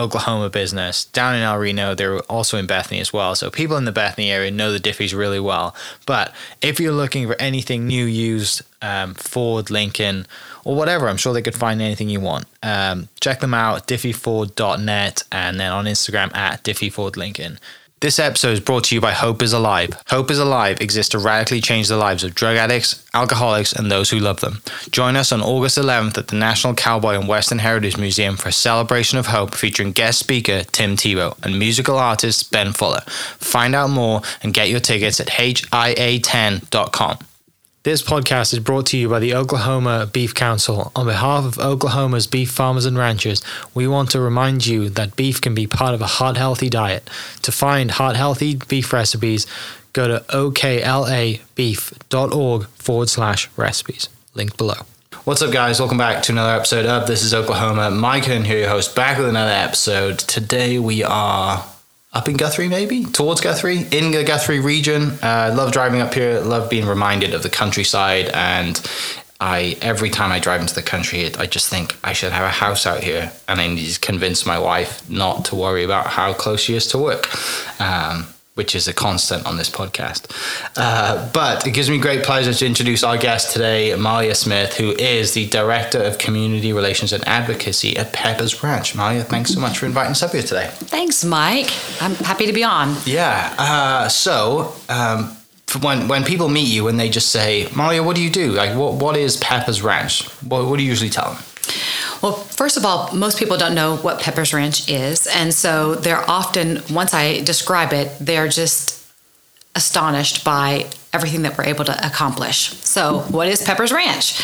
Oklahoma business down in El Reno. They're also in Bethany as well. So people in the Bethany area know the Diffees really well. But if you're looking for anything new, used, um, Ford, Lincoln, or whatever, I'm sure they could find anything you want. Um, check them out, diffeeford.net, and then on Instagram at diffeefordlincoln. This episode is brought to you by Hope is Alive. Hope is Alive exists to radically change the lives of drug addicts, alcoholics, and those who love them. Join us on August 11th at the National Cowboy and Western Heritage Museum for a celebration of hope featuring guest speaker Tim Tebow and musical artist Ben Fuller. Find out more and get your tickets at HIA10.com. This podcast is brought to you by the Oklahoma Beef Council. On behalf of Oklahoma's beef farmers and ranchers, we want to remind you that beef can be part of a heart healthy diet. To find heart healthy beef recipes, go to oklabeef.org forward slash recipes. Linked below. What's up, guys? Welcome back to another episode of This is Oklahoma. Mike Hearn here, your host, back with another episode. Today we are up in Guthrie, maybe towards Guthrie, in the Guthrie region. Uh, love driving up here. Love being reminded of the countryside, and I every time I drive into the country, I just think I should have a house out here, and I need to convince my wife not to worry about how close she is to work. Um, which is a constant on this podcast. Uh, but it gives me great pleasure to introduce our guest today, Malia Smith, who is the Director of Community Relations and Advocacy at Pepper's Ranch. Malia, thanks so much for inviting us up here today. Thanks, Mike. I'm happy to be on. Yeah. Uh, so, um, when when people meet you and they just say, Malia, what do you do? Like, what what is Pepper's Ranch? What, what do you usually tell them? Well, first of all, most people don't know what Pepper's Ranch is. And so they're often, once I describe it, they're just astonished by everything that we're able to accomplish. So, what is Pepper's Ranch?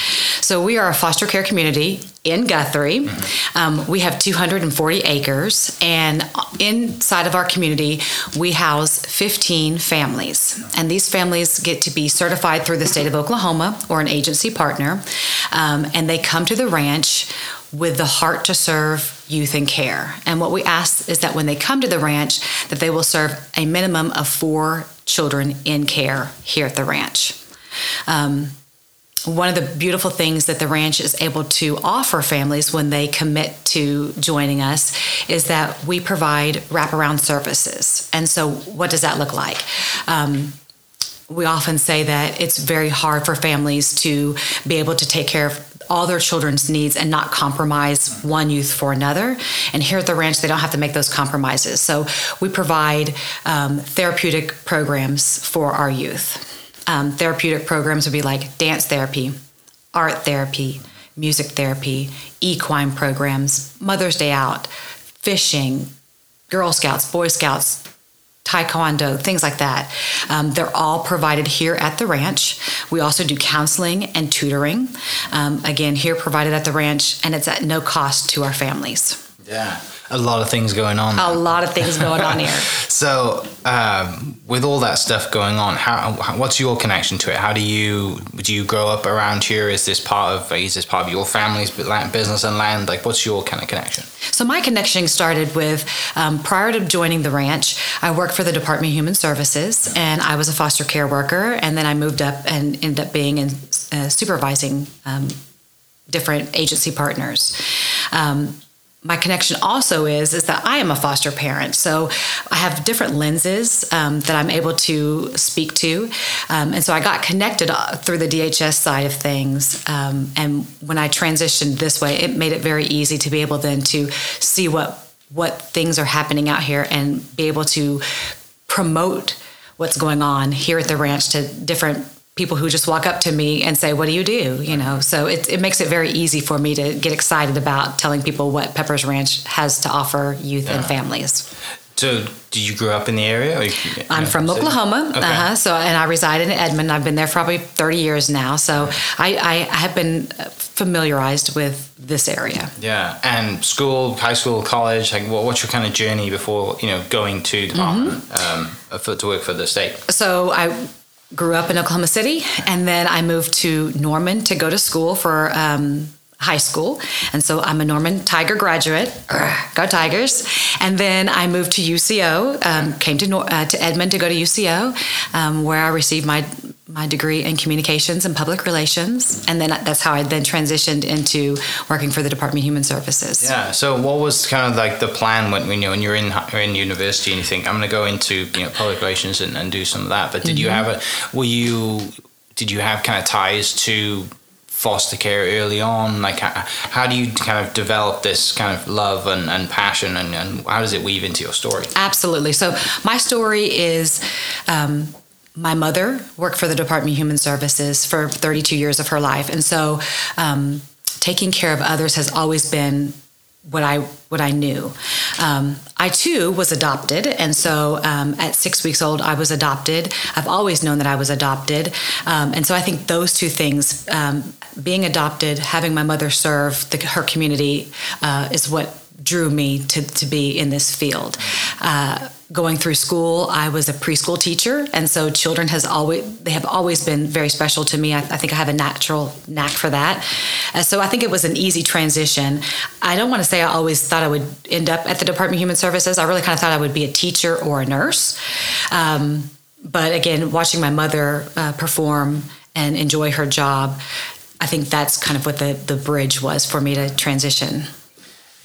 So, we are a foster care community in Guthrie. Um, we have 240 acres, and inside of our community, we house 15 families. And these families get to be certified through the state of Oklahoma or an agency partner, um, and they come to the ranch with the heart to serve youth in care. And what we ask is that when they come to the ranch, that they will serve a minimum of four children in care here at the ranch. Um, one of the beautiful things that the ranch is able to offer families when they commit to joining us is that we provide wraparound services. And so, what does that look like? Um, we often say that it's very hard for families to be able to take care of all their children's needs and not compromise one youth for another. And here at the ranch, they don't have to make those compromises. So we provide um, therapeutic programs for our youth. Um, therapeutic programs would be like dance therapy, art therapy, music therapy, equine programs, Mother's Day Out, fishing, Girl Scouts, Boy Scouts, taekwondo, things like that. Um, they're all provided here at the ranch. We also do counseling and tutoring. Um, again, here provided at the ranch, and it's at no cost to our families. Yeah a lot of things going on. A lot of things going on here. so, um, with all that stuff going on, how, what's your connection to it? How do you do you grow up around here? Is this part of is this part of your family's business and land? Like, what's your kind of connection? So, my connection started with um, prior to joining the ranch. I worked for the Department of Human Services, and I was a foster care worker, and then I moved up and ended up being in uh, supervising. Um, different agency partners. Um, my connection also is is that I am a foster parent, so I have different lenses um, that I'm able to speak to, um, and so I got connected uh, through the DHS side of things. Um, and when I transitioned this way, it made it very easy to be able then to see what what things are happening out here and be able to promote what's going on here at the ranch to different people who just walk up to me and say, "What do you do?" You know, so it, it makes it very easy for me to get excited about telling people what Pepper's Ranch has to offer youth yeah. and families. So, did you grow up in the area? You, I'm from Oklahoma, okay. uh-huh, so and I reside in Edmond. I've been there for probably 30 years now, so I, I have been familiarized with this area. Yeah, and school, high school, college. Like, what, what's your kind of journey before you know going to department mm-hmm. um, for, to work for the state? So I grew up in Oklahoma City, and then I moved to Norman to go to school for um, high school. And so I'm a Norman Tiger graduate. Go Tigers. And then I moved to UCO, um, came to, uh, to Edmond to go to UCO, um, where I received my my degree in communications and public relations and then that's how i then transitioned into working for the department of human services. Yeah so what was kind of like the plan when, you, when you're in, in university and you think i'm going to go into you know public relations and, and do some of that but did mm-hmm. you have a were you did you have kind of ties to foster care early on? Like how, how, do you kind of develop this kind of love and, and passion and, and, how does it weave into your story? Absolutely. So my story is um, my mother worked for the Department of Human Services for 32 years of her life, and so um, taking care of others has always been what I what I knew. Um, I too was adopted, and so um, at six weeks old, I was adopted. I've always known that I was adopted, um, and so I think those two things, um, being adopted, having my mother serve the, her community, uh, is what drew me to, to be in this field. Uh, going through school, I was a preschool teacher, and so children has always they have always been very special to me. I, I think I have a natural knack for that. So I think it was an easy transition. I don't want to say I always thought I would end up at the Department of Human Services. I really kind of thought I would be a teacher or a nurse. Um, but again, watching my mother uh, perform and enjoy her job, I think that's kind of what the the bridge was for me to transition.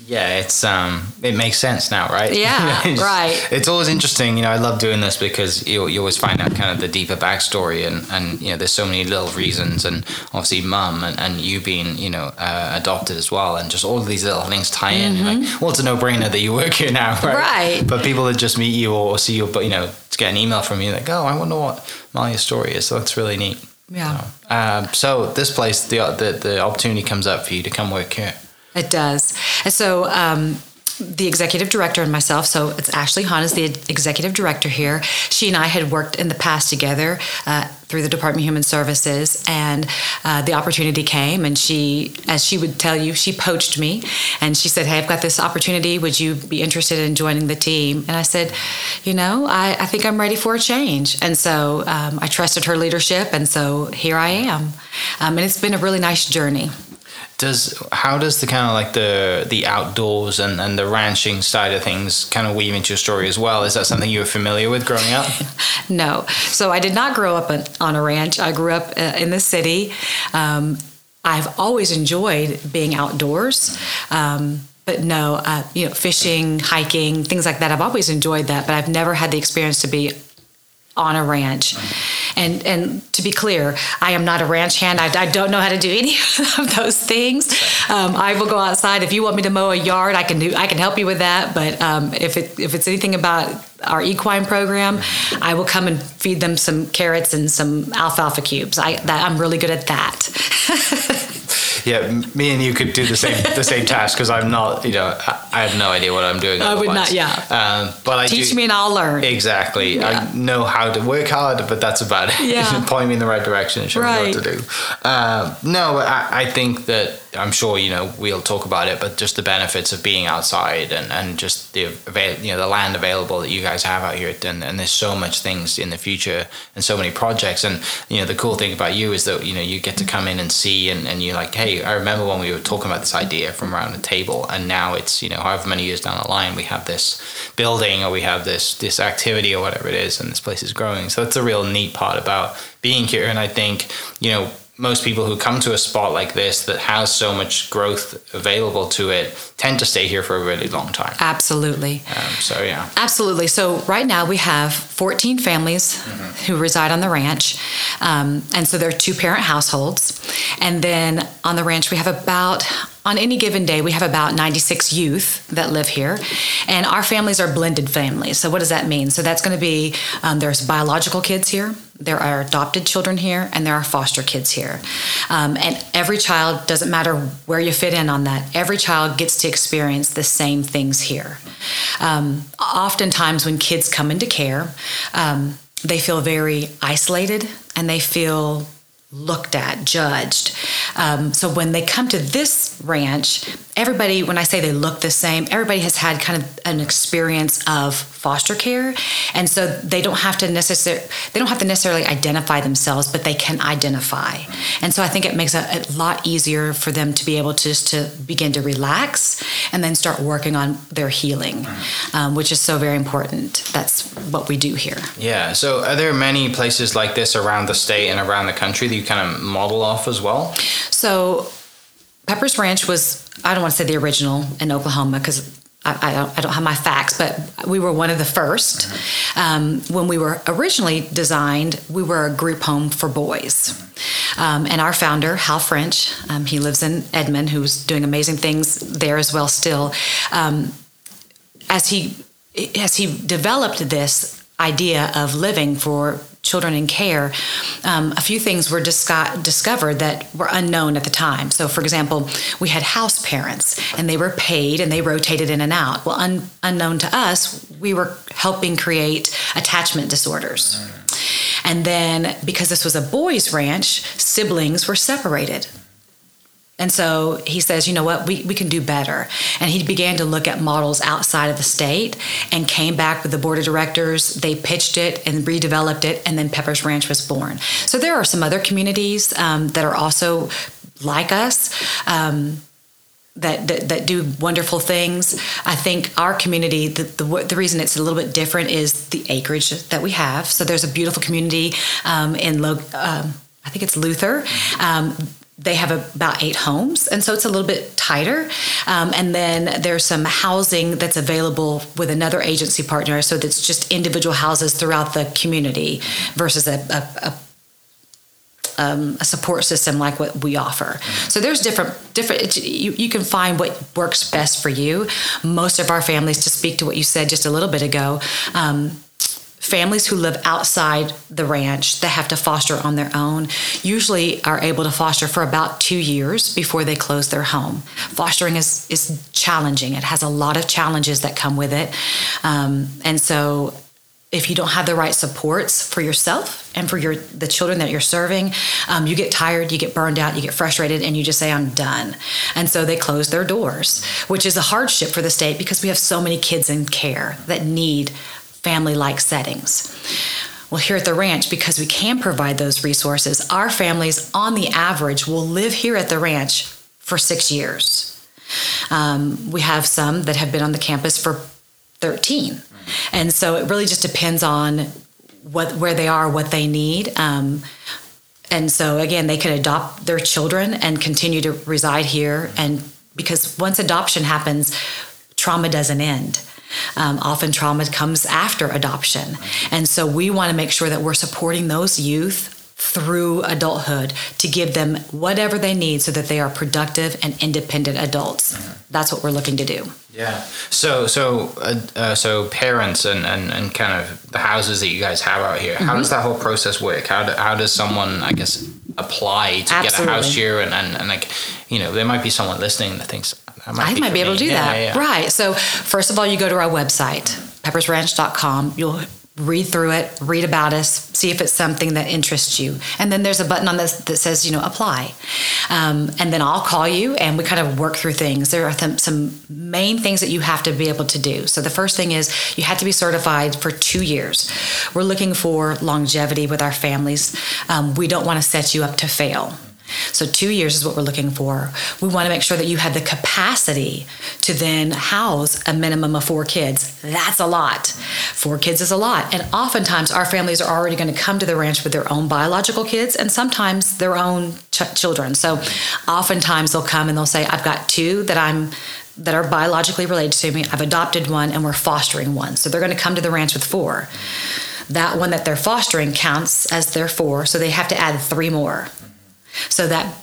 Yeah, it's um, it makes sense now, right? Yeah, it's, right. It's always interesting, you know. I love doing this because you, you always find out kind of the deeper backstory, and and you know, there's so many little reasons, and obviously, mum and, and you being you know uh, adopted as well, and just all of these little things tie in. Mm-hmm. Like, well, it's a no brainer that you work here now, right? Right. But people that just meet you or see you, but you know, to get an email from you, like, oh, I wonder what Malia's story is. So that's really neat. Yeah. So, um, so this place, the, the the opportunity comes up for you to come work here. It does. And so um, the executive director and myself, so it's Ashley Hahn is the executive director here. She and I had worked in the past together uh, through the Department of Human Services, and uh, the opportunity came. And she, as she would tell you, she poached me, and she said, "Hey, I've got this opportunity. Would you be interested in joining the team?" And I said, "You know, I, I think I'm ready for a change." And so um, I trusted her leadership, and so here I am. Um, and it's been a really nice journey does how does the kind of like the the outdoors and, and the ranching side of things kind of weave into your story as well? Is that something you were familiar with growing up? No. So i did not grow up on a ranch. I grew up uh, in the city. Um, i've always enjoyed being outdoors. Um, but no, uh, you know, fishing, hiking, things like that. I've always enjoyed that, but I've never had the experience to be on a ranch. And and to be clear, I am not a ranch hand. I, I don't know how to do any of those things. Um, I will go outside if you want me to mow a yard. I can do. I can help you with that. But um, if it if it's anything about our equine program, I will come and feed them some carrots and some alfalfa cubes. I that I'm really good at that. yeah, me and you could do the same the same task because I'm not, you know, I, have no idea what I'm doing. I would not, yeah. Um, but I teach do, me and I'll learn. Exactly, yeah. I know how to work hard, but that's about it. Yeah, point me in the right direction, show right. me what to do. Um, no, I, I think that I'm sure you know we'll talk about it, but just the benefits of being outside and, and just the you know the land available that you guys have out here, and, and there's so much things in the future and so many projects, and you know the cool thing about you is that you know you get to come in and see, and, and you're like, hey, I remember when we were talking about this idea from around the table, and now it's you know however many years down the line we have this building or we have this this activity or whatever it is, and this place is growing. So that's a real neat part about being here, and I think you know most people who come to a spot like this that has so much growth available to it tend to stay here for a really long time. Absolutely. Um, so yeah. Absolutely. So right now we have 14 families mm-hmm. who reside on the ranch, um, and so they're two parent households. And then on the ranch we have about on any given day, we have about 96 youth that live here, and our families are blended families. So, what does that mean? So, that's going to be um, there's biological kids here, there are adopted children here, and there are foster kids here. Um, and every child, doesn't matter where you fit in on that, every child gets to experience the same things here. Um, oftentimes, when kids come into care, um, they feel very isolated and they feel looked at, judged. Um, so when they come to this ranch, everybody, when I say they look the same, everybody has had kind of an experience of foster care, and so they don't have to necessarily they don't have to necessarily identify themselves, but they can identify. And so I think it makes it a lot easier for them to be able to just to begin to relax and then start working on their healing, um, which is so very important. That's what we do here. Yeah. So are there many places like this around the state and around the country that you kind of model off as well? So Pepper's Ranch was, I don't want to say the original in Oklahoma because I, I, don't, I, don't, have my facts, but we were one of the 1st um, when we were originally designed, we were a group home for boys. Um, and our founder, Hal French, um, he lives in Edmond, who's doing amazing things there as well still. Um, as he as he developed this idea of living for children in care, um, a few things were disco- discovered that were unknown at the time. So, for example, we had house parents and they were paid and they rotated in and out. Well, un- unknown to us, we were helping create attachment disorders. And then, because this was a boys' ranch, siblings were separated. And so he says, you know what, we, we can do better. And he began to look at models outside of the state and came back with the board of directors. They pitched it and redeveloped it, and then Pepper's Ranch was born. So there are some other communities um, that are also like us. Um, that, that, that do wonderful things. I think our community, the, the, the reason it's a little bit different is the acreage that we have. So there's a beautiful community um, in um, I think it's Luther. Um, they have about eight homes, and so it's a little bit tighter. Um, and then there's some housing that's available with another agency partner, so that's just individual houses throughout the community versus a, a, a um, a support system like what we offer. So there's different different. You, you can find what works best for you. Most of our families, to speak to what you said just a little bit ago. Um, families who live outside the ranch that have to foster on their own usually are able to foster for about two years before they close their home. Fostering is, is challenging, it has a lot of challenges that come with it. Um, and so, if you don't have the right supports for yourself and for your the children that you're serving, um, you get tired, you get burned out, you get frustrated, and you just say, "I'm done." And so they close their doors, which is a hardship for the state because we have so many kids in care that need family like settings. Well, here at the ranch, because we can provide those resources, our families on the average will live here at the ranch for six years. Um, we have some that have been on the campus for 13. And so it really just depends on what where they are, what they need. Um, and so again, they can adopt their children and continue to reside here. And because once adoption happens, trauma doesn't end. Um, often trauma comes after adoption. And so we want to make sure that we're supporting those youth through adulthood to give them whatever they need so that they are productive and independent adults. That's what we're looking to do. Yeah. So so uh, uh, so parents and, and, and kind of the houses that you guys have out here. Mm-hmm. How does that whole process work? How do, how does someone I guess apply to Absolutely. get a house here and, and, and like you know there might be someone listening that thinks I might, I be, might be able to do yeah, that. Yeah, yeah. Right. So, first of all, you go to our website, peppersranch.com. You'll read through it, read about us, see if it's something that interests you. And then there's a button on this that says, you know, apply. Um, and then I'll call you and we kind of work through things. There are th- some main things that you have to be able to do. So the first thing is you have to be certified for two years. We're looking for longevity with our families. Um, we don't want to set you up to fail. So, two years is what we're looking for. We want to make sure that you have the capacity to then house a minimum of four kids. That's a lot four kids is a lot. And oftentimes, our families are already going to come to the ranch with their own biological kids and sometimes their own ch- children. So, oftentimes, they'll come and they'll say, I've got two that I'm that are biologically related to me. I've adopted one and we're fostering one. So they're going to come to the ranch with four. That one that they're fostering counts as their four, so they have to add three more. So that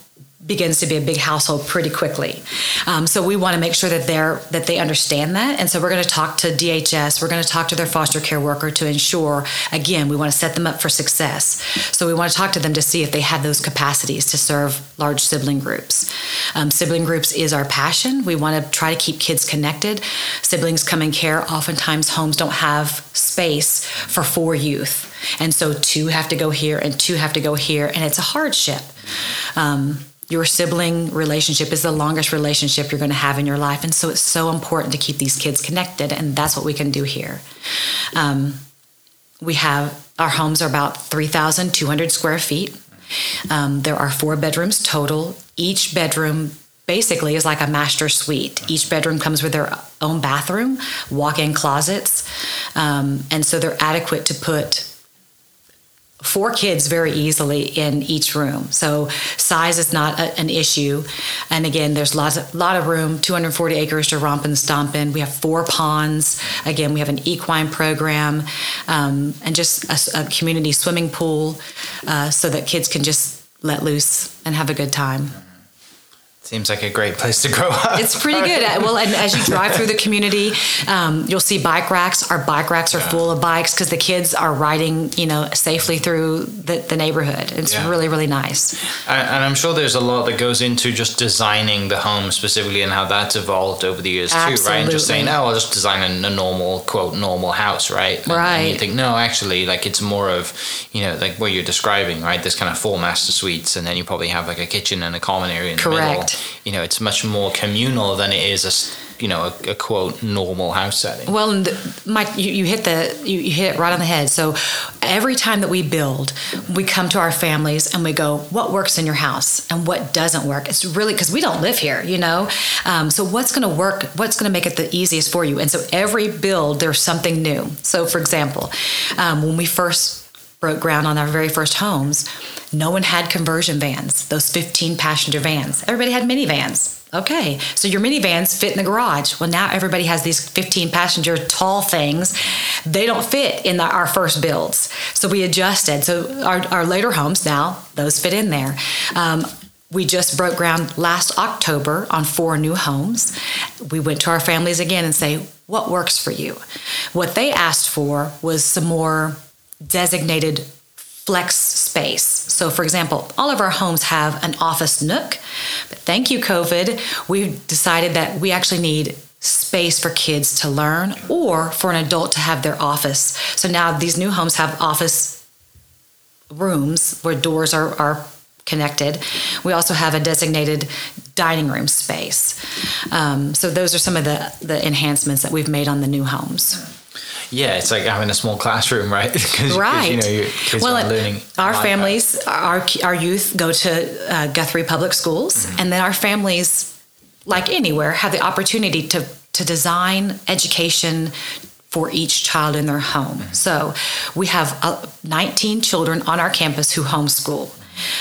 begins to be a big household pretty quickly. Um, so we want to make sure that they're that they understand that, and so we're going to talk to DHS. We're going to talk to their foster care worker to ensure. Again, we want to set them up for success. So we want to talk to them to see if they have those capacities to serve large sibling groups. Um, sibling groups is our passion. We want to try to keep kids connected. Siblings come in care. Oftentimes, homes don't have space for four youth, and so two have to go here and two have to go here, and it's a hardship. Um, your sibling relationship is the longest relationship you're going to have in your life. And so it's so important to keep these kids connected. And that's what we can do here. Um, we have our homes are about 3,200 square feet. Um, there are four bedrooms total. Each bedroom basically is like a master suite. Each bedroom comes with their own bathroom, walk in closets. Um, and so they're adequate to put four kids very easily in each room. So size is not a, an issue. And again, there's lots of lot of room, 240 acres to romp and stomp in. We have four ponds. Again, we have an equine program um, and just a, a, community swimming pool uh, so that kids can just let loose and have a good time. Seems like a great place to grow up. It's pretty good. Well, and as you drive through the community, um, you'll see bike racks. Our bike racks are yeah. full of bikes because the kids are riding, you know, safely through the, the neighborhood. It's yeah. really, really nice. And, and, I'm sure there's a lot that goes into just designing the home specifically and how that's evolved over the years Absolutely. too, right? And just saying, oh, I'll just design a, a normal, quote, normal house, right? And, right. And you think, no, actually, like it's more of, you know, like what you're describing, right? This kind of four master suites, and then you probably have like a kitchen and a common area in Correct. the middle. You know, it's much more communal than it is a you know a, a quote normal house setting. Well, Mike, you, you hit the you, you hit it right on the head. So every time that we build, we come to our families and we go, "What works in your house and what doesn't work?" It's really because we don't live here, you know. Um, so what's going to work? What's going to make it the easiest for you? And so every build, there's something new. So for example, um, when we first broke ground on our very first homes, no one had conversion vans, those 15 passenger vans. Everybody had minivans. Okay, so your minivans fit in the garage. Well, now everybody has these 15 passenger tall things. They don't fit in the, our first builds. So we adjusted. So our, our later homes now, those fit in there. Um, we just broke ground last October on four new homes. We went to our families again and say, what works for you? What they asked for was some more designated flex space. So, for example, all of our homes have an office nook, but thank you, COVID, we've decided that we actually need space for kids to learn or for an adult to have their office. So now these new homes have office rooms where doors are, are connected. We also have a designated dining room space. Um, so those are some of the, the enhancements that we've made on the new homes. Yeah, it's like having a small classroom, right? Cause, right. Cause, you know, kids well, are learning. Our families, our our youth go to uh, Guthrie Public Schools, mm-hmm. and then our families, like anywhere, have the opportunity to to design education for each child in their home. Mm-hmm. So we have uh, 19 children on our campus who homeschool.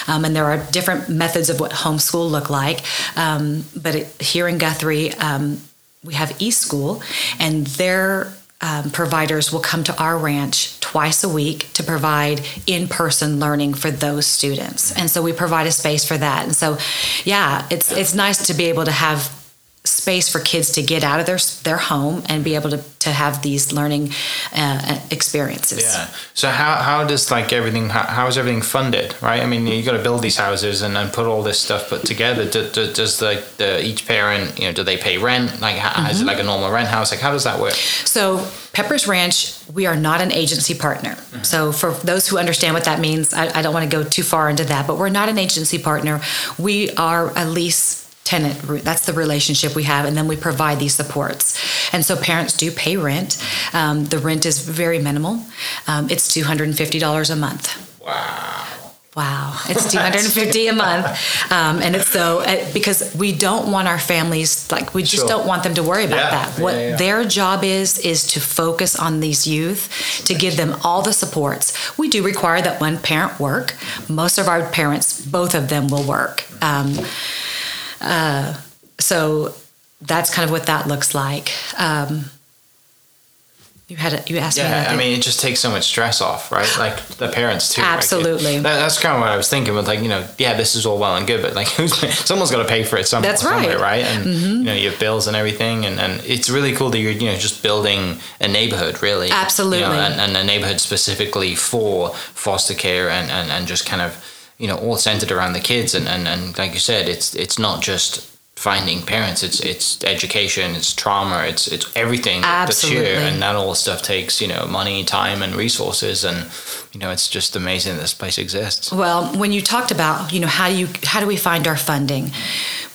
Um, and there are different methods of what homeschool look like. Um, but it, here in Guthrie, um, we have eSchool, and their um, providers will come to our ranch twice a week to provide in person learning for those students. And so we provide a space for that. And so, yeah, it's, it's nice to be able to have space for kids to get out of their their home and be able to, to have these learning uh, experiences. Yeah. So how, how does like everything how, how is everything funded? Right. I mean, you got to build these houses and then put all this stuff put together. Do, do, does the, the each parent you know do they pay rent? Like how, mm-hmm. is it mm-hmm. like a normal rent house? Like how does that work? So Pepper's Ranch, we are not an agency partner. Mm-hmm. So, for those who understand what that means, I, I, don't want to go too far into that, but we're not an agency partner. We are a lease tenant that's the relationship we have and then we provide these supports and so parents do pay rent um, the rent is very minimal um, it's $250 a month wow Wow, it's 250 a month, um, and it's so uh, because we don't want our families like we just Sure. don't want them to worry about Yeah, that. What yeah, yeah. their job is is to focus on these youth to give them all the supports. We do require that one parent work. Most of our parents, both of them, will work. Um, uh, so that's kind of what that looks like. Um, you had a, you asked me. Yeah, I mean, it just takes so much stress off, right? Like the parents too. Absolutely. that, that's kind of what I was thinking. With like, you know, yeah, this is all well and good, but like, who's someone's got to pay for it somewhere, That's right. somewhere, right? And you know, you have bills and everything, and, and it's really cool that you're you know just building a neighborhood, really. You know, Absolutely. and, and a neighborhood specifically for foster care, and, and, and just kind of you know all centered around the kids, and, and, and like you said, it's it's not just finding parents it's it's education it's trauma it's it's everything that's here Absolutely. and that all stuff takes you know money time and resources and you know it's just amazing that this place exists Well, when you talked about, you know, how do you how do we find our funding?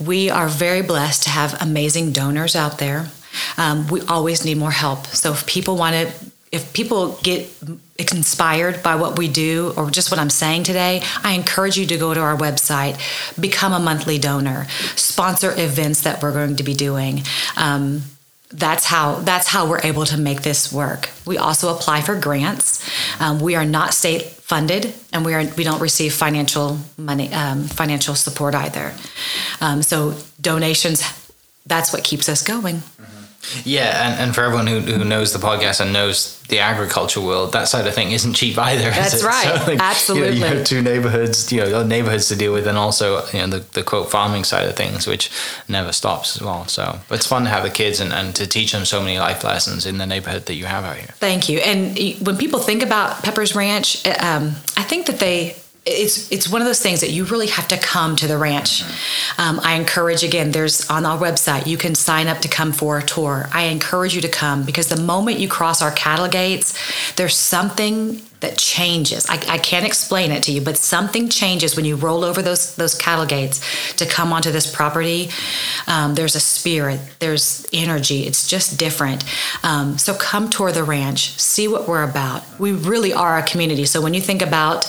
We are very blessed to have amazing donors out there. Um, we always need more help. So if people want to, if people get inspired by what we do or just what I'm saying today, I encourage you to go to our website, become a monthly donor, sponsor events that we're going to be doing. Um, that's how that's how we're able to make this work. We also apply for grants. Um, we are not state funded, and we are we don't receive financial money um, financial support either. Um, so donations, that's what keeps us going. Yeah and, and for everyone who, who knows the podcast and knows the agriculture world that side of thing isn't cheap either is That's right. you know, you have two neighborhoods you know neighborhoods to deal with and also you know the, the quote farming side of things which never stops as well so but it's fun to have the kids and, and to teach them so many life lessons in the neighborhood that you have out here Thank you. And when people think about Pepper's Ranch, um, I think that they it's it's one of those things that you really have to come to the ranch. Um, I encourage again. There's on our website you can sign up to come for a tour. I encourage you to come because the moment you cross our cattle gates, there's something that changes. I, I can't explain it to you, but something changes when you roll over those those cattle gates to come onto this property. Um, there's a spirit, there's energy. It's just different. Um, so come tour the ranch, see what we're about. We really are a community. So when you think about,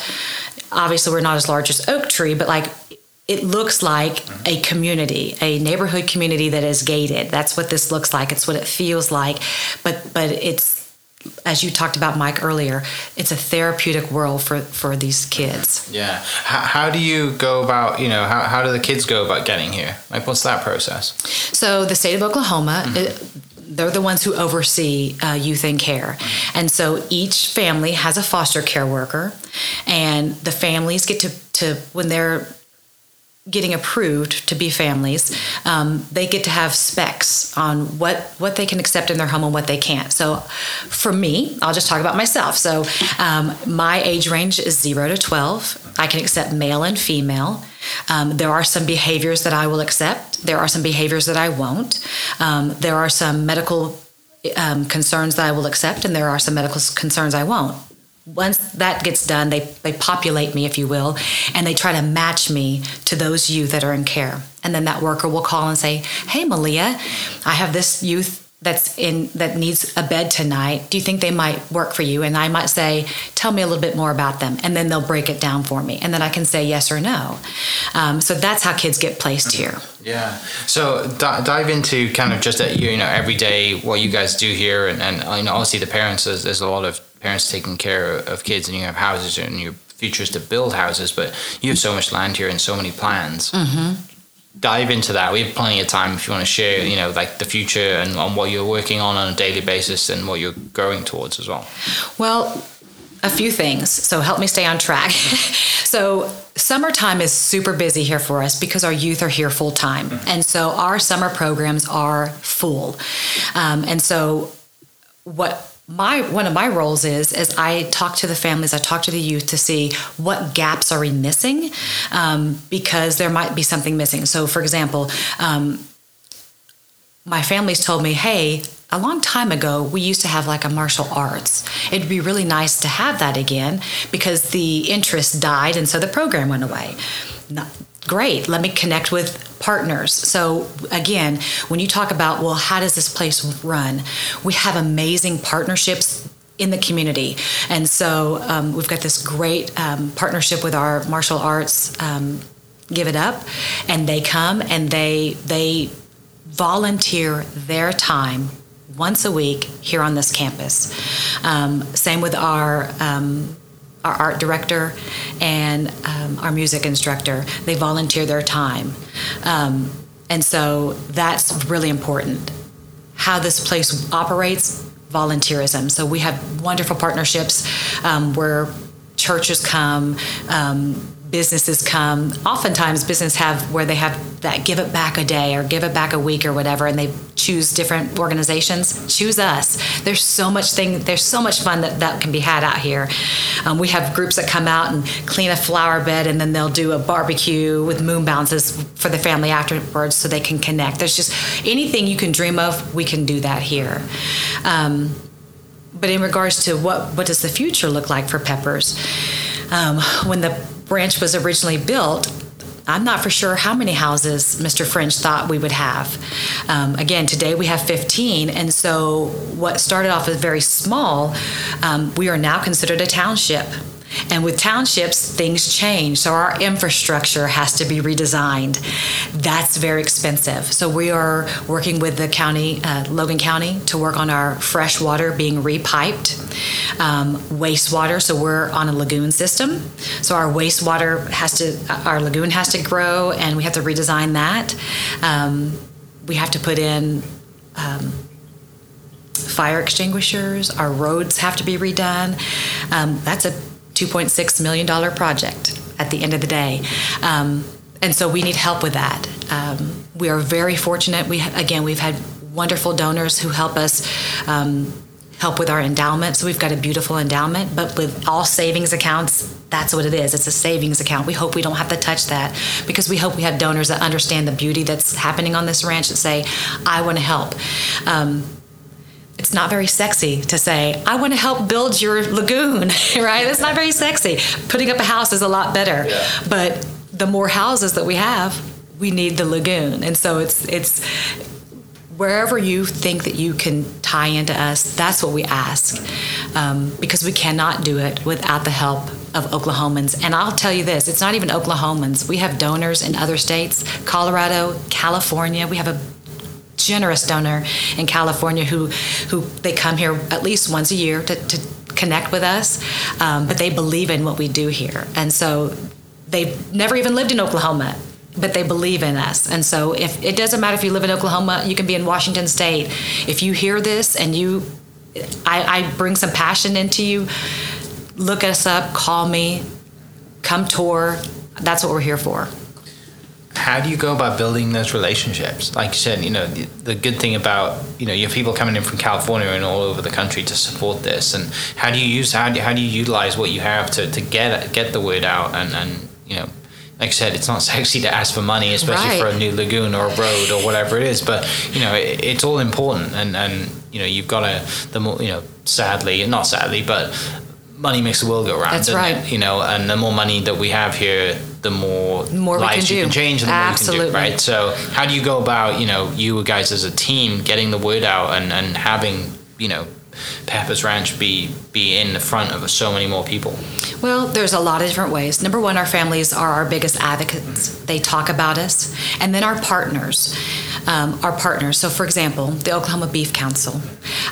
obviously we're not as large as Oak Tree, but like it looks like mm-hmm. a community, a neighborhood community that is gated. That's what this looks like. It's what it feels like. But but it's as you talked about Mike earlier, it's a therapeutic world for for these kids. Yeah. How, how do you go about, you know, how, how do the kids go about getting here? Like, what's that process? So the state of Oklahoma. Mm-hmm. it- they're the ones who oversee uh, youth and care. And so each family has a foster care worker, and the families get to, to when they're getting approved to be families, um, they get to have specs on what what they can accept in their home and what they can't. So, for me, I'll just talk about myself. So, um, my age range is zero to twelve. I can accept male and female. Um, there are some behaviors that I will accept. There are some behaviors that I won't. Um, there are some medical um, concerns that I will accept, and there are some medical concerns I won't once that gets done, they, they populate me, if you will, and they try to match me to those youth that are in care. And then that worker will call and say, Hey, Malia, I have this youth that's in that needs a bed tonight. Do you think they might work for you? And I might say, Tell me a little bit more about them. And then they'll break it down for me. And then I can say yes or no. Um, so that's how kids get placed here. Yeah. So di- dive into kind of just at you know every day what you guys do here, and and you know obviously the parents there's, there's a lot of parents taking care of kids, and you have houses, and your future is to build houses, but you have so much land here and so many plans. Mm-hmm. Dive into that. We have plenty of time if you want to share, you know, like the future and on what you're working on on a daily basis and what you're growing towards as well. Well, a few things. So help me stay on track. so summertime is super busy here for us because our youth are here full time, and so our summer programs are full. Um, and so what my one of my roles is is I talk to the families, I talk to the youth to see what gaps are we missing, um, because there might be something missing. So, for example. Um, my family's told me, hey, a long time ago, we used to have like a martial arts. It'd be really nice to have that again because the interest died and so the program went away. Not, great, let me connect with partners. So, again, when you talk about, well, how does this place run? We have amazing partnerships in the community. And so um, we've got this great um, partnership with our martial arts um, Give It Up, and they come and they they volunteer their time once a week here on this campus. Um, same with our um, our art director and um, our music instructor. They volunteer their time. Um, and so that's really important. How this place operates, volunteerism. So we have wonderful partnerships um, where churches come, um, businesses come oftentimes business have where they have that give it back a day or give it back a week or whatever and they choose different organizations. Choose us. There's so much thing there's so much fun that, that can be had out here. Um, we have groups that come out and clean a flower bed and then they'll do a barbecue with moon bounces for the family afterwards so they can connect. There's just anything you can dream of we can do that here. Um, but in regards to what what does the future look like for peppers? Um, when the branch was originally built, I'm not for sure how many houses Mr. French thought we would have. Um, again, today we have 15, and so what started off as very small, um, we are now considered a township. And with townships, things change. So our infrastructure has to be redesigned. That's very expensive. So we are working with the county, uh, Logan County, to work on our fresh water being repiped, um, wastewater. So we're on a lagoon system. So our wastewater has to, our lagoon has to grow, and we have to redesign that. Um, we have to put in. Um, fire extinguishers, our roads have to be redone. Um, that's a $2.6 million project at the end of the day. Um, and so we need help with that. Um, we are very fortunate. We again, we've had wonderful donors who help us um, help with our endowment. So we've got a beautiful endowment, but with all savings accounts, that's what it is. It's a savings account. We hope we don't have to touch that because we hope we have donors that understand the beauty that's happening on this ranch and say, "I want to help." Um, it's not very sexy to say, I want to help build your lagoon, right? It's not very sexy. Putting up a house is a lot better. Yeah. But the more houses that we have, we need the lagoon. And so it's it's wherever you think that you can tie into us, that's what we ask. Um, because we cannot do it without the help of Oklahomans. And I'll tell you this it's not even Oklahomans. We have donors in other states Colorado, California. We have a generous donor in California who who they come here at least once a year to, to connect with us, um, but they believe in what we do here, and so they've never even lived in Oklahoma. But they believe in us. And so if it doesn't matter if you live in Oklahoma, you can be in Washington State. If you hear this and you I, I bring some passion into you, look us up, call me, come tour. That's what we're here for how do you go about building those relationships? Like you said, you know, the, the, good thing about, you know, you have people coming in from California and all over the country to support this. And how do you use, how do, how do you utilize what you have to, to get, get the word out? And, and, you know, like I said, it's not sexy to ask for money, especially right. for a new lagoon or a road or whatever it is. But, you know, it, it's all important. And, and, you know, you've got to, the more, you know, sadly, not sadly, but money makes the world go round. That's right. It? You know, and the more money that we have here, the more, more lives can you do. can change and the Absolutely. more you can do, right? So how do you go about, you know, you guys as a team getting the word out and, and having, you know, Pepper's Ranch be be in the front of so many more people? Well, there's a lot of different ways. Number one, our families are our biggest advocates. They talk about us, and then our partners. Um, our partners. So, for example, the Oklahoma Beef Council.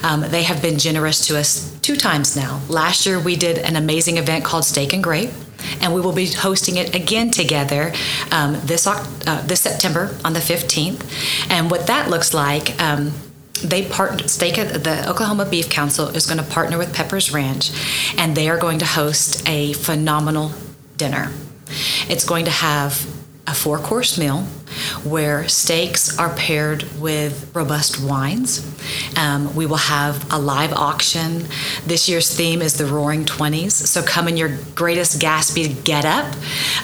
Um, they have been generous to us two times now. Last year, we did an amazing event called Steak and Grape and we will be hosting it again together um, this uh, this September on the 15th. And what that looks like. Um, they part stake the Oklahoma Beef Council is going to partner with Pepper's Ranch, and they are going to host a phenomenal dinner. It's going to have a four course meal where steaks are paired with robust wines. Um, we will have a live auction. This year's theme is the Roaring Twenties. So come in your greatest Gatsby get up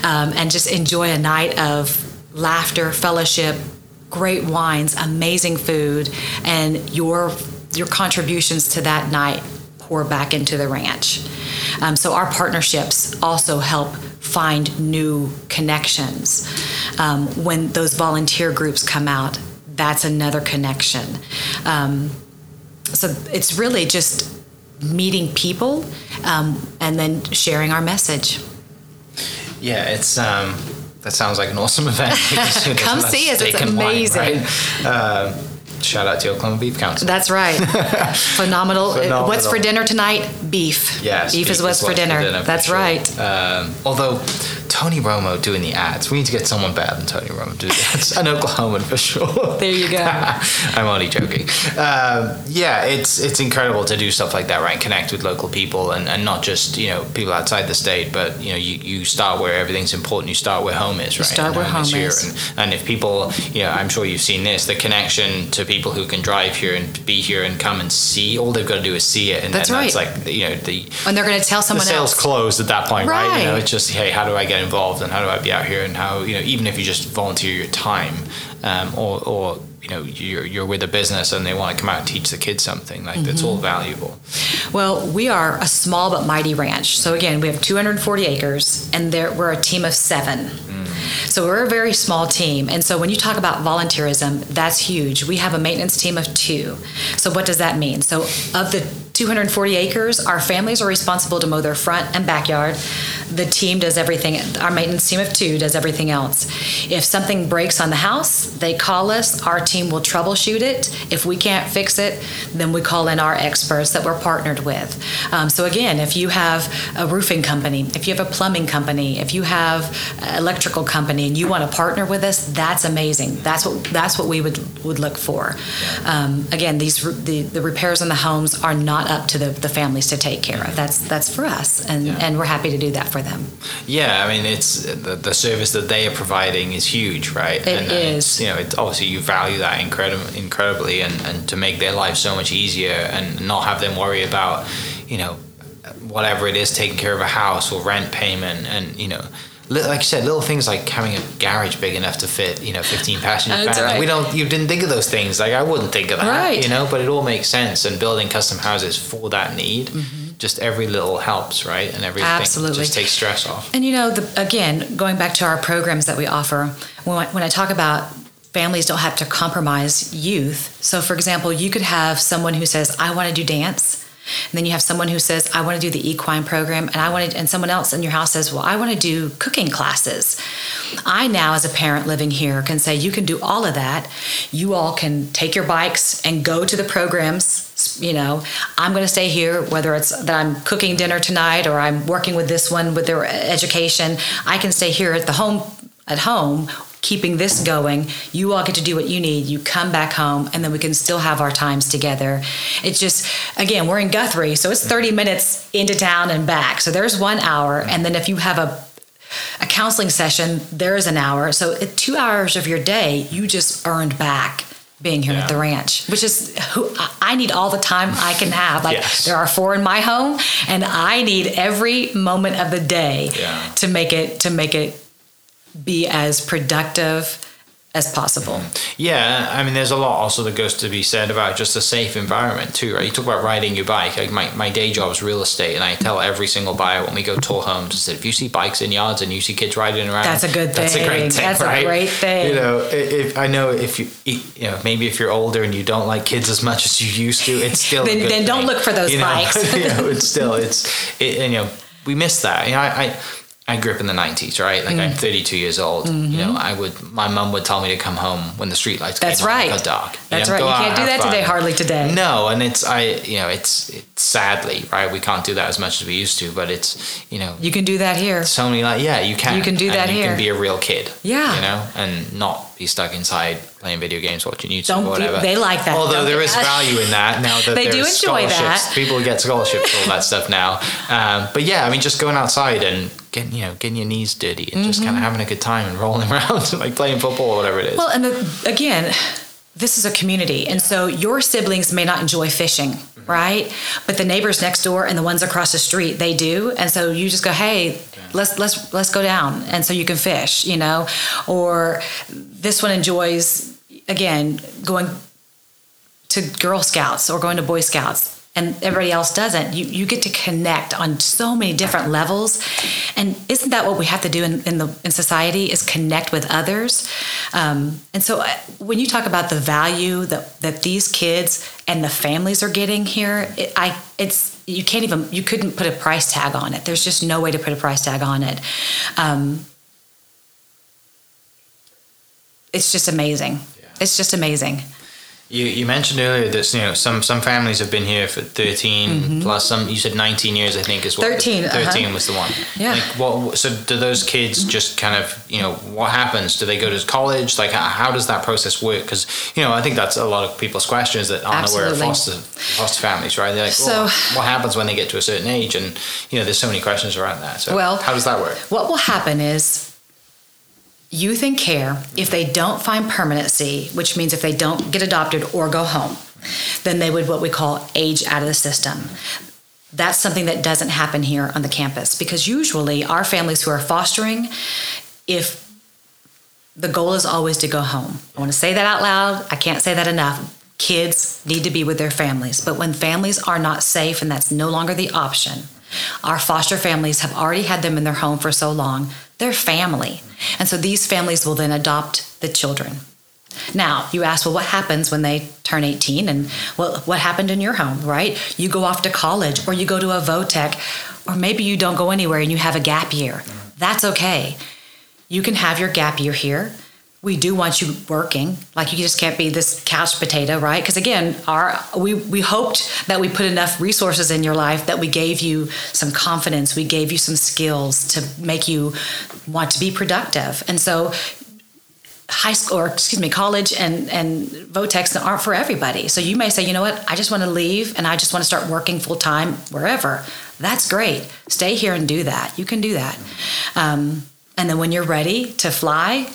um, and just enjoy a night of laughter, fellowship, great wines, amazing food, and your your contributions to that night pour back into the ranch. Um, so our partnerships also help find new connections. Um, when those volunteer groups come out, that's another connection. Um, so it's really just meeting people um, and then sharing our message. Yeah, it's um, that sounds like an awesome event. Come see us; it's amazing. Wine, right? uh, Shout out to Oklahoma Beef Council. That's right. Phenomenal. Phenomenal. What's for dinner tonight? Beef. Yes. Beef, beef is what's, for, dinner. for dinner. That's for sure. right. Um, although Tony Romo doing the ads. We need to get someone better than Tony Romo do the ads. An Oklahoman for sure. There you go. I'm only joking. Um, yeah, it's it's incredible to do stuff like that, right? Connect with local people and, and not just you know people outside the state, but you know you, you start where everything's important. You start where home is, right? You start where home, home is. And, and if people, you know, I'm sure you've seen this, the connection to people who can drive here and be here and come and see. All they've got to do is see it, and that's then right. that's like you know the. And they're going to tell someone the sales else. closed at that point, right. right? You know, it's just hey, how do I get involved and how do I be out here and how you know even if you just volunteer your time um, or or you know you're, you're with a business and they want to come out and teach the kids something like mm-hmm. that's all valuable well we are a small but mighty ranch so again we have 240 acres and there we're a team of seven mm. So we're a very small team. And so when you talk about volunteerism, that's huge. We have a maintenance team of two. So what does that mean? So of the 240 acres. Our families are responsible to mow their front and backyard. The team does everything. Our maintenance team of two does everything else. If something breaks on the house, they call us. Our team will troubleshoot it. If we can't fix it, then we call in our experts that we're partnered with. Um, so again, if you have a roofing company, if you have a plumbing company, if you have an electrical company, and you want to partner with us, that's amazing. That's what that's what we would would look for. Um, again, these the, the repairs on the homes are not up to the, the families to take care of. That's that's for us, and yeah. and we're happy to do that for them. Yeah, I mean, it's the, the service that they are providing is huge, right? It and, is. you know, it's obviously you value that incredibly, incredibly, and and to make their life so much easier and not have them worry about, you know, whatever it is, taking care of a house or rent payment, and you know like you said, little things like having a garage big enough to fit, you know, 15 passenger That's Right. We don't, you didn't think of those things. Like I wouldn't think of that, right. you know, but it all makes sense. And building custom houses for that need, mm-hmm. just every little helps, right? And everything Absolutely. just takes stress off. And you know, the, again, going back to our programs that we offer, when I, when I talk about families don't have to compromise youth. So, for example, you could have someone who says, "I want to do dance." And then you have someone who says, I want to do the equine program, and I want to, and someone else in your house says, Well, I want to do cooking classes. I now, as a parent living here, can say, You can do all of that. You all can take your bikes and go to the programs. You know, I'm going to stay here, whether it's that I'm cooking dinner tonight or I'm working with this one with their education. I can stay here at the home at home keeping this going. You all get to do what you need. You come back home, and then we can still have our times together. It's just, again, we're in Guthrie, so it's 30 minutes into town and back. So there's one hour. And then if you have a a counseling session, there's an hour. So two hours of your day, you just earned back being here yeah. at the ranch, which is who I need all the time I can have. Like yes. there are four in my home, and I need every moment of the day yeah. to make it to make it be as productive as possible. Yeah, I mean, there's a lot also that goes to be said about just a safe environment too, right? You talk about riding your bike. Like my, my day job is real estate, and I tell every single buyer when we go tour homes, I said, if you see bikes in yards and you see kids riding around, that's a good thing. That's a great thing. That's right? a great thing. You know, if I know if you, you know, maybe if you're older and you don't like kids as much as you used to, it's still then, then don't look for those you know? bikes. you know, it's still it's it, and you know we miss that. You know, I, I I grew up in the 90s, right? Like mm. I'm 32 years old. Mm-hmm. You know, I would, my mom would tell me to come home when the streetlights That's right. got dark. That's know, right. You can't do that today, hardly today. No, and it's, I, you know, it's, it's sadly, right? We can't do that as much as we used to, but it's, you know. You can do that here. So many, like, yeah, you can. You can do that you here. You can be a real kid. Yeah. You know, and not be stuck inside playing video games, watching YouTube, Don't or whatever. they like that. Although there is value in that now that they do enjoy that. People get scholarships, all that stuff now. Um, but yeah, I mean, just going outside and getting you know getting your knees dirty and mm-hmm. just kind of having a good time and rolling around like playing football or whatever it is. Well, and the, again, this is a community, and so your siblings may not enjoy fishing. Right? But the neighbors next door and the ones across the street, they do, and so you just go, hey. Let's let's let's go down, and so you can fish, you know, or this one enjoys again going to Girl Scouts or going to Boy Scouts and everybody else doesn't. You you get to connect on so many different levels, and isn't that what we have to do in, in the in society? Is connect with others. Um, and so uh, when you talk about the value that that these kids and the families are getting here, it, I it's you can't even you couldn't put a price tag on it. There's just no way to put a price tag on it. Um, it's just amazing. Yeah. It's just amazing. You, you mentioned earlier that you know some some families have been here for 13 plus some you said 19 years I think is what 13, the, uh-huh. was the one. Yeah. like what so do those kids just kind of you know what happens? Do they go to college? Like how, how does that process work? Because you know I think that's a lot of people's questions that aren't aware of foster foster families right? They're like So- well, what happens when they get to a certain age? And you know there's so many questions around that. So Well- how does that work? What will happen is youth in care, if they don't find permanency, which means if they don't get adopted or go home, then they would what we call age out of the system. That's something that doesn't happen here on the campus because usually our families who are fostering, if the goal is always to go home. I want to say that out loud. I can't say that enough. Kids need to be with their families. But when families are not safe and that's no longer the option, our foster families have already had them in their home for so long, they're family. And so these families will then adopt the children. Now, you ask, well, what happens when they turn 18? And well, what happened in your home, right? You go off to college or you go to a VOTEC, or maybe you don't go anywhere and you have a gap year. That's okay. You can have your gap year here. We do want you working. Like you just can't be this couch potato, right? Because again, our we we hoped that we put enough resources in your life that we gave you some confidence, we gave you some skills to make you want to be productive. And so high school or excuse me college and and votex aren't for everybody so you may say you know what i just want to leave and i just want to start working full time wherever that's great stay here and do that you can do that um, and then when you're ready to fly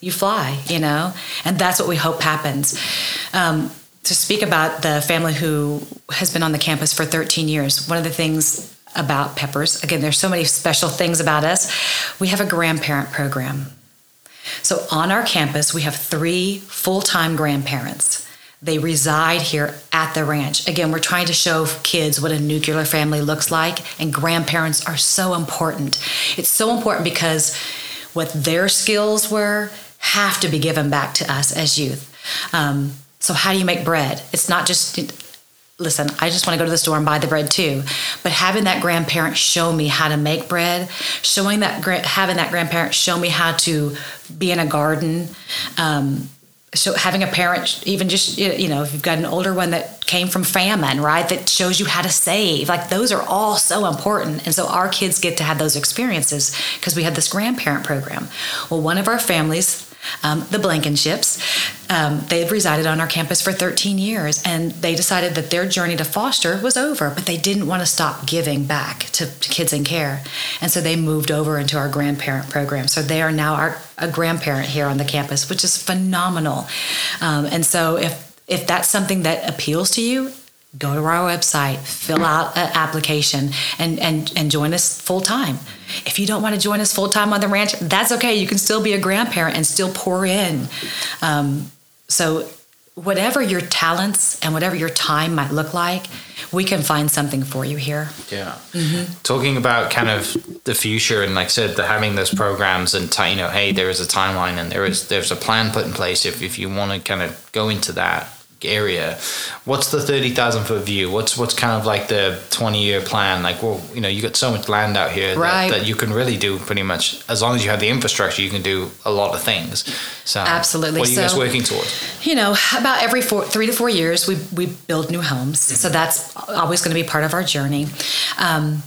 you fly you know and that's what we hope happens um, to speak about the family who has been on the campus for 13 years one of the things about peppers again there's so many special things about us we have a grandparent program so on our campus, we have three full time grandparents. They reside here at the ranch. Again, we're trying to show kids what a nuclear family looks like, and grandparents are so important. It's so important because what their skills were have to be given back to us as youth. Um, so, how do you make bread? It's not just listen, I just want to go to the store and buy the bread too. But having that grandparent show me how to make bread, showing that having that grandparent show me how to be in a garden, um, so having a parent even just you know if you've got an older one that came from famine right that shows you how to save like those are all so important. And so our kids get to have those experiences because we have this grandparent program. Well one of our families um, the Blankenships. Um, they've resided on our campus for 13 years, and they decided that their journey to foster was over, but they didn't want to stop giving back to, to kids in care, and so they moved over into our grandparent program. So they are now our a grandparent here on the campus, which is phenomenal. Um, and so if if that's something that appeals to you, go to our website, fill out an application, and and and join us full time. If you don't want to join us full time on the ranch, that's okay. You can still be a grandparent and still pour in. Um, so, whatever your talents and whatever your time might look like, we can find something for you here. Yeah. Talking about kind of the future and like I said, the, having those programs and ti- you know, hey, there is a timeline and there is there's a plan put in place if, if you want to kind of go into that area. What's the thirty thousand foot view? What's what's kind of like the twenty year plan? Like, well, you know, you got so much land out here Right. that, that you can really do pretty much as long as you have the infrastructure, you can do a lot of things. So Absolutely. what are you guys working towards? You know, about every four, three to four years, we we build new homes. So that's always going to be part of our journey. Um,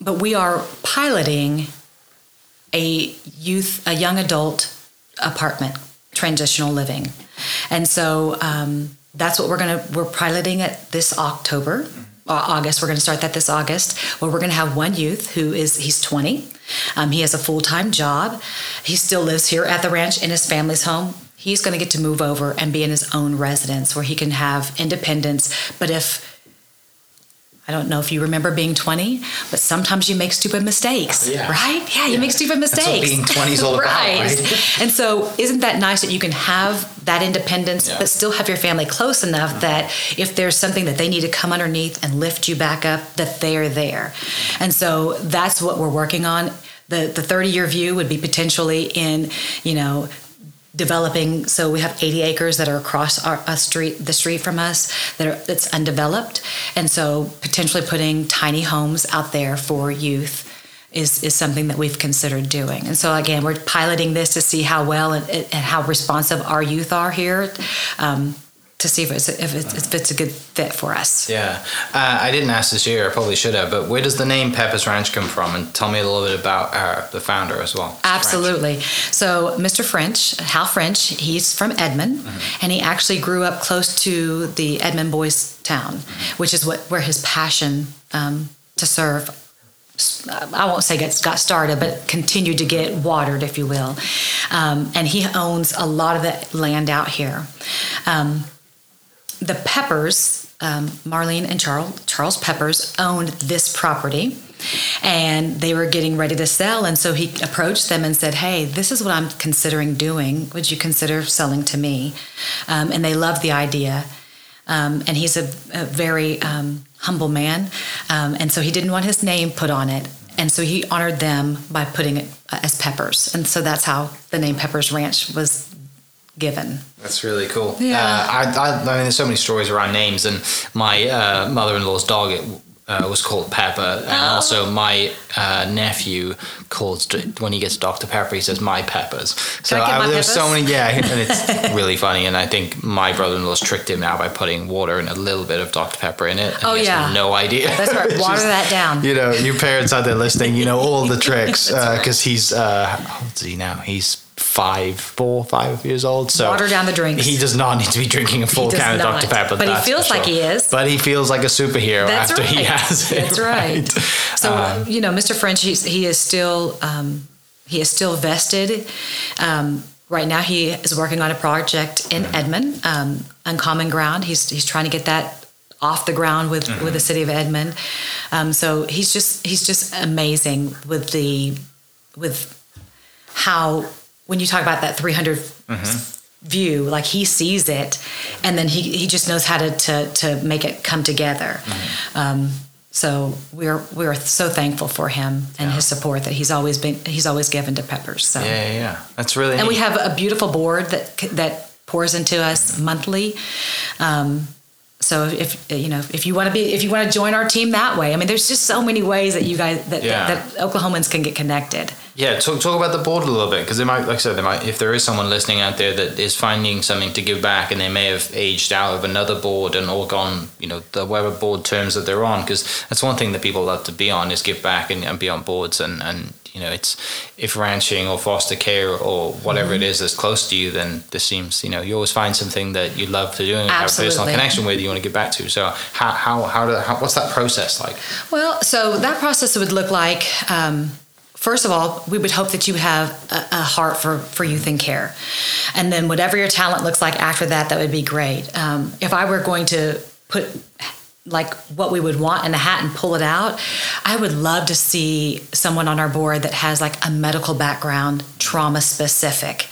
but we are piloting a youth, a young adult apartment, transitional living, and so um, that's what we're gonna we're piloting it this October. uh, August. We're going to start that this August, where we're going to have one youth who is he's 20. Um, he has a full time job. He still lives here at the ranch in his family's home. He's going to get to move over and be in his own residence where he can have independence. But if I don't know if you remember being 20, but sometimes you make stupid mistakes, Yeah. right? Yeah, you Yeah. make stupid mistakes. being 20 is all about, right? And so, isn't that nice that you can have that independence, Yeah. but still have your family close enough mm-hmm. that if there's something that they need to come underneath and lift you back up, that they're there. And so, that's what we're working on. The the 30 year view would be potentially in, you know, developing. So we have 80 acres that are across our a street, the street from us, that are that's undeveloped, and so potentially putting tiny homes out there for youth is is something that we've considered doing. And so again, we're piloting this to see how well and, and how responsive our youth are here. Um, to see if it's, if it's, if it's a good fit for us. Yeah, uh, I didn't ask this year. I probably should have. But where does the name Pepper's Ranch come from? And tell me a little bit about uh, the founder as well. Absolutely. So Mr. French, Hal French, he's from Edmond, mm-hmm. and he actually grew up close to the Edmond Boys Town, mm-hmm. which is what where his passion um, to serve I won't say got, got started, but continued to get watered, if you will. Um, and he owns a lot of the land out here. Um, the Peppers, um, Marlene and Charles, Charles Peppers owned this property and they were getting ready to sell. And so he approached them and said, Hey, this is what I'm considering doing. Would you consider selling to me? Um, and they loved the idea. Um, and he's a, a very um, humble man. Um, and so he didn't want his name put on it. And so he honored them by putting it as Peppers. And so that's how the name Peppers Ranch was given. That's really cool. Yeah. Uh, I, I, I, mean, there's so many stories around names, and my uh, mother-in-law's dog uh, was called Pepper, and oh. also my uh, nephew calls when he gets Dr Pepper, he says my peppers. So I, there's so many, yeah, and it's really funny. And I think my brother-in-law's tricked him now by putting water and a little bit of Dr Pepper in it. oh yeah, no idea. That's right. Water just, that down. You know, you parents out there listening, you know all the tricks because uh, he's uh, how old is he now? He's five, four, five years old. So water down the drinks. He does not need to be drinking a full can of Dr Pepper. But he feels sure. like he is. But he feels like a superhero that's after right. he has it. That's right. So um, you know, Mr. French, he's, he is still um, he is still vested. Um, right now, he is working on a project in Edmond, um, Uncommon Ground. He's he's trying to get that off the ground with mm-hmm. with the city of Edmond. Um, so he's just he's just amazing with the with how when you talk about that 300 mm-hmm. view, like he sees it, and then he he just knows how to to to make it come together. Mm-hmm. Um, so we're we're so thankful for him and yeah. his support that he's always been he's always given to Peppers. So yeah, yeah, yeah. that's really and neat. we have a beautiful board that that pours into us mm-hmm. monthly. Um, so if you know if you want to be if you want to join our team that way, I mean, there's just so many ways that you guys that, yeah. that, that Oklahomans can get connected. Yeah, talk talk about the board a little bit because they might, like I said, they might if there is someone listening out there that is finding something to give back and they may have aged out of another board and all gone, you know, the whatever board terms that they're on because that's one thing that people love to be on is give back and, and be on boards and and you know it's if ranching or foster care or whatever mm-hmm. it is that's close to you then this seems you know you always find something that you love to do and have a personal connection with you want to get back to. So how how how, do, how what's that process like? Well so that process would look like um, First of all, we would hope that you have a, a, heart for, for youth and care. And then, whatever your talent looks like after that, that would be great. Um, if I were going to put like what we would want in a hat and pull it out. I would love to see someone on our board that has like a medical background, trauma specific.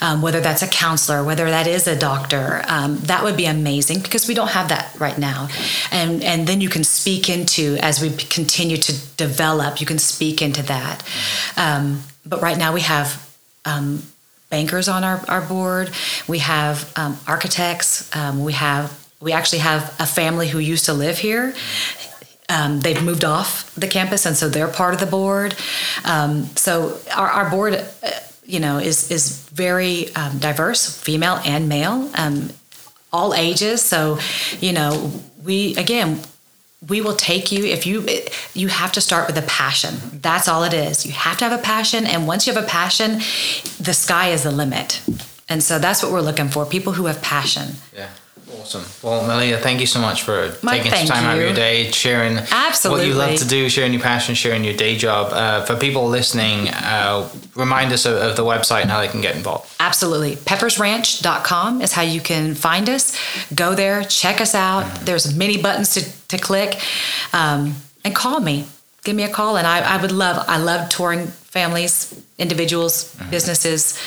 Um, whether that's a counselor, whether that is a doctor, um, that would be amazing because we don't have that right now. And and then you can speak into as we continue to develop, you can speak into that. Um, but right now we have um, bankers on our, our board, we have um, architects, um, we have we actually have a family who used to live here. Um, they've moved off the campus, and so they're part of the board. Um, so our, our board, uh, you know, is is very um, diverse, female and male, um, all ages. So, you know, we again we will take you if you you have to start with a passion. That's all it is. You have to have a passion and once you have a passion the sky is the limit. And so that's what we're looking for people who have passion. Yeah Awesome. Well, Malia, thank you so much for My, taking some time you. out of your day, sharing Absolutely. what you love to do, sharing your passion, sharing your day job. Uh, for people listening, uh, remind us of, of, the website and how they can get involved. Absolutely. Peppersranch.com is how you can find us. Go there, check us out. Mm-hmm. There's many buttons to, to click. Um, and call me. Give me a call. And I, I would love, I love touring families, individuals, businesses.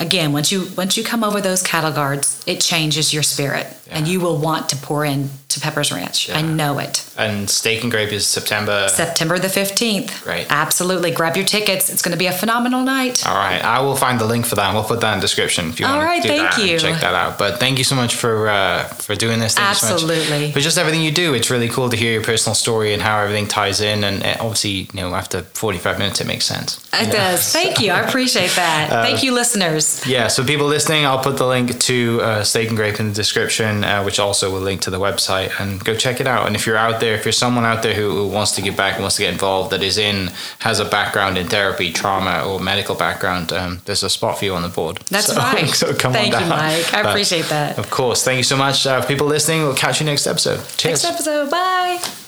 Again, once you once you come over those cattle guards, it changes your spirit, and you will want to pour in to Pepper's Ranch. I know it. And Steak and Grape is September. September the fifteenth. Great. Absolutely, grab your tickets. It's going to be a phenomenal night. All right, I will find the link for that. and We'll put that in the description if you All want right, to do thank that you. check that out. But thank you so much for uh, for doing this. Thank you so Absolutely. for just everything you do. It's really cool to hear your personal story and how everything ties in. And uh, obviously, you know, after forty five minutes, it makes sense. It You know? does. Thank you. I appreciate that. Uh, Thank you, listeners. Yeah, so people listening, I'll put the link to uh, Steak and Grape in the description, uh, which also will link to the website, and go check it out. And if you're out there, if you're someone out there who, who wants to give back and wants to get involved, that is in, has a background in therapy, trauma, or medical background, um, there's a spot for you on the board. That's So- right. So come Thank on down. Thank you. Mike. I appreciate that. Of course. Thank you so much. Uh, people listening, we'll catch you next episode. Cheers. Next episode. Bye.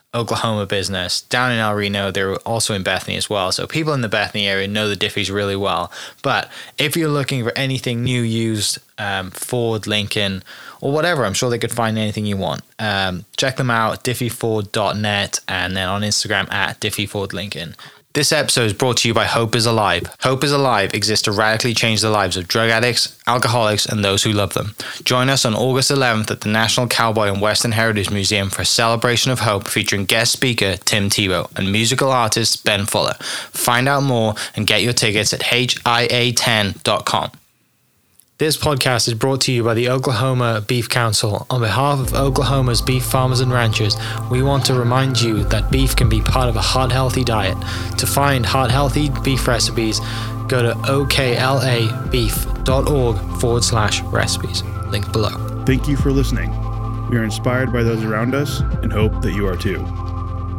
Oklahoma business down in El Reno. They're also in Bethany as well. So people in the Bethany area know the Diffees really well. But if you're looking for anything new, used, um, Ford, Lincoln, or whatever, I'm sure they could find anything you want. Um, check them out, diffeeford.net, and then on Instagram at diffeefordlincoln. This episode is brought to you by Hope is Alive. Hope is Alive exists to radically change the lives of drug addicts, alcoholics, and those who love them. Join us on August 11th at the National Cowboy and Western Heritage Museum for a celebration of hope featuring guest speaker Tim Tebow and musical artist Ben Fuller. Find out more and get your tickets at HIA10.com. This podcast is brought to you by the Oklahoma Beef Council. On behalf of Oklahoma's beef farmers and ranchers, we want to remind you that beef can be part of a heart healthy diet. To find heart healthy beef recipes, go to oklabeef.org forward slash recipes. Link below. Thank you for listening. We are inspired by those around us and hope that you are too.